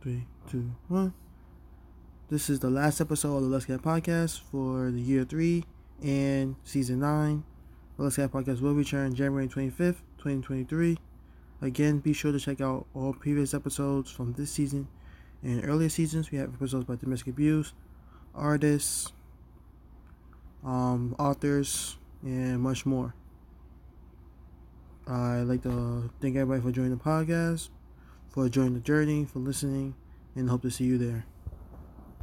three, two, one. This is the last episode of the Let's Get Podcast for the year three and season nine. The Let's Get Podcast will return January 25th, 2023. Again, be sure to check out all previous episodes from this season and earlier seasons. We have episodes about domestic abuse, artists, um, authors, and much more. I'd like to thank everybody for joining the podcast, for joining the journey, for listening, and hope to see you there.